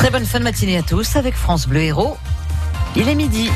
Très bonne fin de matinée à tous avec France Bleu Héros. Il est midi.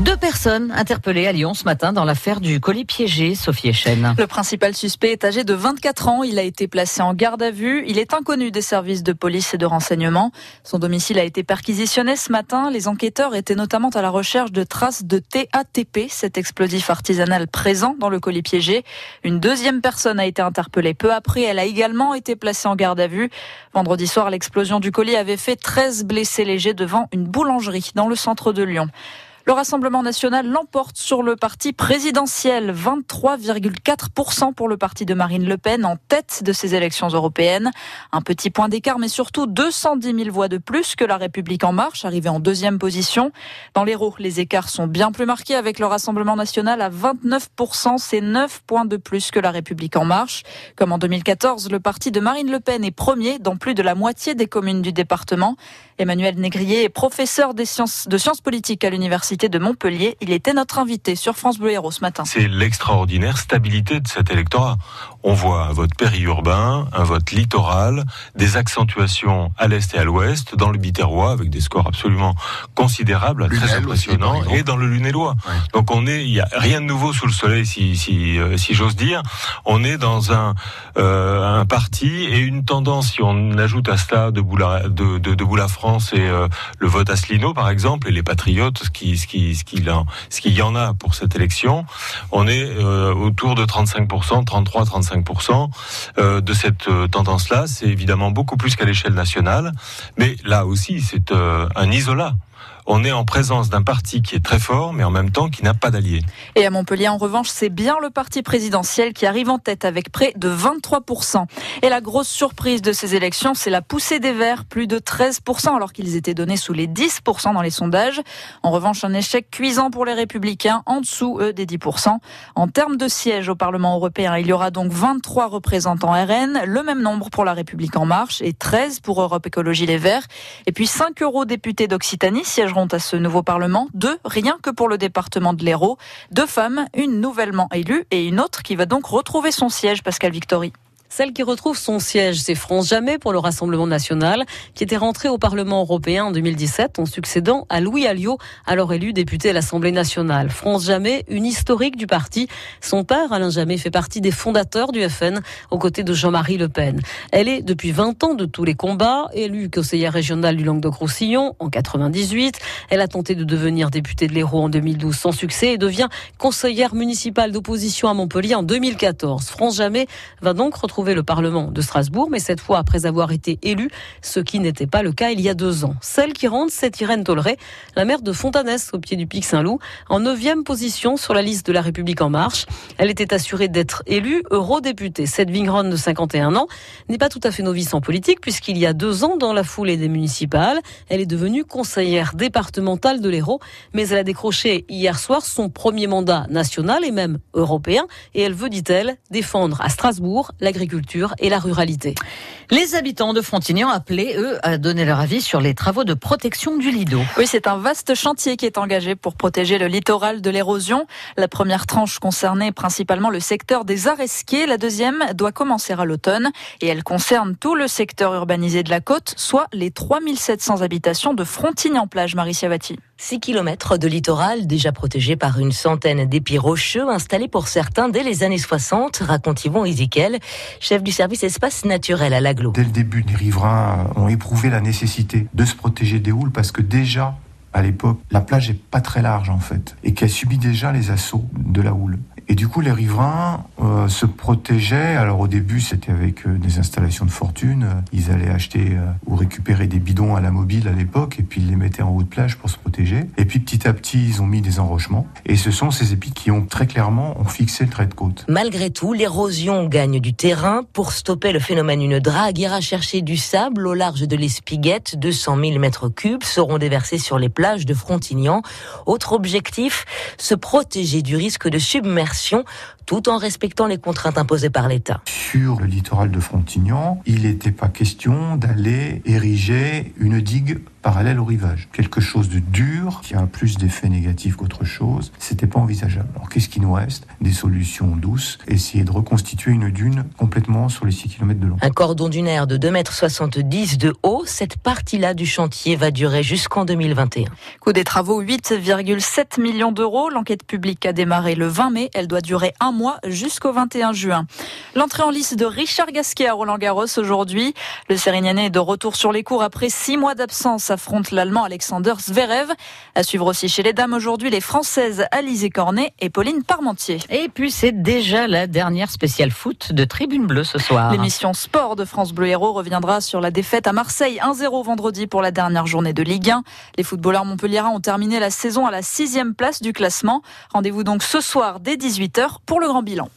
Deux personnes interpellées à Lyon ce matin dans l'affaire du colis piégé, Sophie Echen. Le principal suspect est âgé de 24 ans. Il a été placé en garde à vue. Il est inconnu des services de police et de renseignement. Son domicile a été perquisitionné ce matin. Les enquêteurs étaient notamment à la recherche de traces de TATP, cet explosif artisanal présent dans le colis piégé. Une deuxième personne a été interpellée peu après. Elle a également été placée en garde à vue. Vendredi soir, l'explosion du colis avait fait 13 blessés légers devant une boulangerie dans le centre de Lyon. Le Rassemblement national l'emporte sur le parti présidentiel. 23,4% pour le parti de Marine Le Pen en tête de ces élections européennes. Un petit point d'écart, mais surtout 210 000 voix de plus que la République en marche, arrivée en deuxième position. Dans l'Hérault, les écarts sont bien plus marqués avec le Rassemblement national à 29%. C'est 9 points de plus que la République en marche. Comme en 2014, le parti de Marine Le Pen est premier dans plus de la moitié des communes du département. Emmanuel Négrier est professeur de sciences politiques à l'Université de Montpellier. Il était notre invité sur France Bleu Héros ce matin. C'est l'extraordinaire stabilité de cet électorat. On voit un vote périurbain, un vote littoral, des accentuations à l'est et à l'ouest, dans le Biterrois, avec des scores absolument considérables, très impressionnants, et dans le Lunellois. Donc on est, il n'y a rien de nouveau sous le soleil, si, si, euh, si j'ose dire. On est dans un, euh, un parti et une tendance, si on ajoute à cela de Boula, de, de, de Boula France, et euh, le vote Asselineau, par exemple, et les Patriotes, ce qui, ce qui, ce qui, ce qu'il y en a pour cette élection, on est euh, autour de 35%, 33-35% euh, de cette tendance-là. C'est évidemment beaucoup plus qu'à l'échelle nationale, mais là aussi, c'est un isolat on est en présence d'un parti qui est très fort, mais en même temps qui n'a pas d'alliés. Et à Montpellier, en revanche, c'est bien le parti présidentiel qui arrive en tête avec près de 23%. Et la grosse surprise de ces élections, c'est la poussée des Verts, plus de 13%, alors qu'ils étaient donnés sous les 10% dans les sondages. En revanche, un échec cuisant pour les Républicains, en dessous, eux, des 10%. En termes de sièges au Parlement européen, il y aura donc 23 représentants RN, le même nombre pour la République en marche et 13 pour Europe Écologie Les Verts. Et puis 5 eurodéputés d'Occitanie siégeront à ce nouveau Parlement. Deux, rien que pour le département de l'Hérault. Deux femmes, une nouvellement élue et une autre qui va donc retrouver son siège, Pascal Victory. Celle qui retrouve son siège, c'est France Jamais pour le Rassemblement national, qui était rentré au Parlement européen en 2017 en succédant à Louis Alliot, alors élu député à l'Assemblée nationale. France Jamais, une historique du parti. Son père, Alain Jamais, fait partie des fondateurs du FN aux côtés de Jean-Marie Le Pen. Elle est depuis 20 ans de tous les combats, élue conseillère régionale du Languedoc-Roussillon en 98. Elle a tenté de devenir députée de l'Hérault en 2012 sans succès et devient conseillère municipale d'opposition à Montpellier en 2014. France Jamais va donc retrouver le Parlement de Strasbourg, mais cette fois après avoir été élue, ce qui n'était pas le cas il y a deux ans. Celle qui rentre, c'est Irène Tolleret, la maire de Fontanès, au pied du Pic Saint-Loup, en neuvième position sur la liste de la République en marche. Elle était assurée d'être élue eurodéputée. Cette Vingron de 51 ans n'est pas tout à fait novice en politique, puisqu'il y a deux ans, dans la foulée des municipales, elle est devenue conseillère départementale de l'Hérault, mais elle a décroché hier soir son premier mandat national et même européen, et elle veut, dit-elle, défendre à Strasbourg l'agriculture et la ruralité. Les habitants de Frontignan appelés, eux, à donner leur avis sur les travaux de protection du Lido. Oui, c'est un vaste chantier qui est engagé pour protéger le littoral de l'érosion. La première tranche concernait principalement le secteur des Aresquiers. La deuxième doit commencer à l'automne et elle concerne tout le secteur urbanisé de la côte, soit les 3700 habitations de Frontignan-Plage, Marie Siavati. 6 km de littoral déjà protégés par une centaine d'épis rocheux installés pour certains dès les années 60, raconte Yvon Ezekiel, chef du service espace naturel à l'aglo. Dès le début, les riverains ont éprouvé la nécessité de se protéger des houles parce que déjà, à l'époque, la plage est pas très large en fait et qu'elle subit déjà les assauts de la houle. Et du coup, les riverains euh, se protégeaient. Alors au début, c'était avec euh, des installations de fortune. Ils allaient acheter euh, ou récupérer des bidons à la mobile à l'époque, et puis ils les mettaient en haut de plage pour se protéger. Et puis petit à petit, ils ont mis des enrochements. Et ce sont ces épis qui ont très clairement ont fixé le trait de côte. Malgré tout, l'érosion gagne du terrain. Pour stopper le phénomène, une drague ira chercher du sable au large de l'Espiguette. 200 000 mètres cubes seront déversés sur les plages de Frontignan. Autre objectif, se protéger du risque de submersion concertation tout en respectant les contraintes imposées par l'État. Sur le littoral de Frontignan, il n'était pas question d'aller ériger une digue parallèle au rivage. Quelque chose de dur qui a plus d'effets négatifs qu'autre chose, c'était pas envisageable. Alors qu'est-ce qui nous reste? Des solutions douces, essayer de reconstituer une dune complètement sur les 6 km de long. Un cordon dunaire de 2,70 m de haut, cette partie-là du chantier va durer jusqu'en 2021. Coût des travaux 8,7 millions d'euros. L'enquête publique a démarré le 20 mai. Elle doit durer un mois jusqu'au 21 juin. L'entrée en lice de Richard Gasquet à Roland Garros aujourd'hui. Le Sérignanais est de retour sur les cours après six mois d'absence affronte l'Allemand Alexander Zverev. À suivre aussi chez les dames aujourd'hui les Françaises Alizé Cornet et Pauline Parmentier. Et puis c'est déjà la dernière spéciale foot de Tribune Bleue ce soir. L'émission Sport de France Bleu Héros reviendra sur la défaite à Marseille 1-0 vendredi pour la dernière journée de Ligue 1. Les footballeurs montpelliérains ont terminé la saison à la sixième place du classement. Rendez-vous donc ce soir dès 18h le grand bilan.